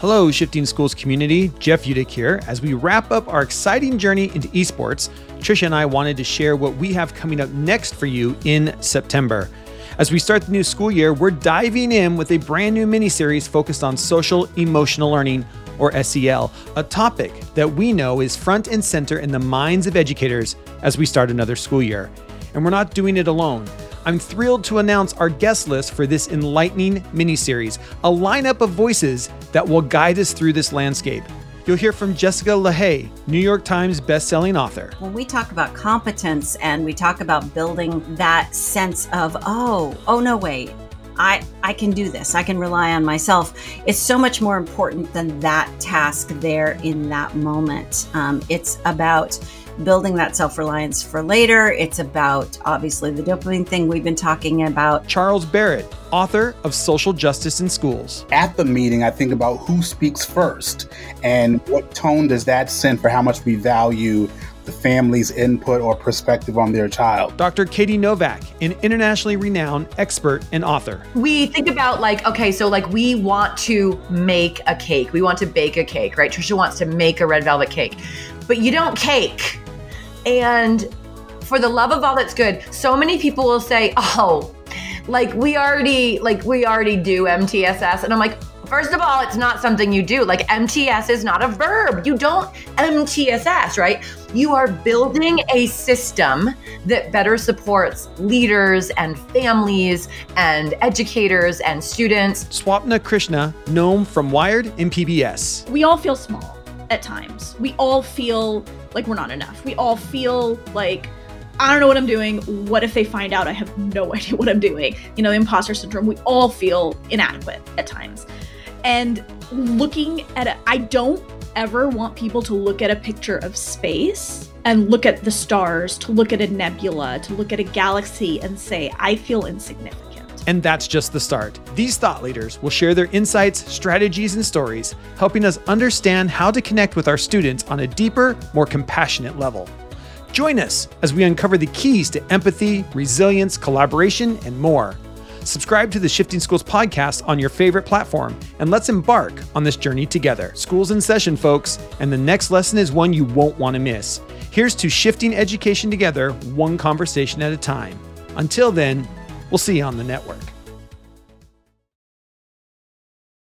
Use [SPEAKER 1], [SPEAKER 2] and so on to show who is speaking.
[SPEAKER 1] Hello, Shifting Schools community. Jeff Utecht here. As we wrap up our exciting journey into esports, Tricia and I wanted to share what we have coming up next for you in September. As we start the new school year, we're diving in with a brand new mini series focused on social emotional learning, or SEL, a topic that we know is front and center in the minds of educators as we start another school year. And we're not doing it alone. I'm thrilled to announce our guest list for this enlightening mini series, a lineup of voices that will guide us through this landscape. You'll hear from Jessica Lahey, New York Times bestselling author.
[SPEAKER 2] When we talk about competence and we talk about building that sense of, oh, oh no, wait, I, I can do this. I can rely on myself. It's so much more important than that task there in that moment. Um, it's about building that self reliance for later. It's about obviously the dopamine thing we've been talking about.
[SPEAKER 1] Charles Barrett, author of Social Justice in Schools.
[SPEAKER 3] At the meeting, I think about who speaks first and what tone does that send for how much we value the family's input or perspective on their child.
[SPEAKER 1] Dr. Katie Novak, an internationally renowned expert and author.
[SPEAKER 4] We think about like, okay, so like we want to make a cake, we want to bake a cake, right? Tricia wants to make a red velvet cake, but you don't cake and for the love of all that's good, so many people will say, "Oh, like we already like we already do MTSS." And I'm like, First of all, it's not something you do. Like MTS is not a verb. You don't MTSS, right? You are building a system that better supports leaders and families and educators and students.
[SPEAKER 1] Swapna Krishna, known from Wired and PBS.
[SPEAKER 5] We all feel small at times. We all feel like we're not enough. We all feel like I don't know what I'm doing. What if they find out I have no idea what I'm doing? You know, imposter syndrome. We all feel inadequate at times. And looking at it, I don't ever want people to look at a picture of space and look at the stars, to look at a nebula, to look at a galaxy and say, I feel insignificant.
[SPEAKER 1] And that's just the start. These thought leaders will share their insights, strategies, and stories, helping us understand how to connect with our students on a deeper, more compassionate level. Join us as we uncover the keys to empathy, resilience, collaboration, and more. Subscribe to the Shifting Schools podcast on your favorite platform, and let's embark on this journey together. School's in session, folks, and the next lesson is one you won't want to miss. Here's to shifting education together, one conversation at a time. Until then, We'll see you on the network.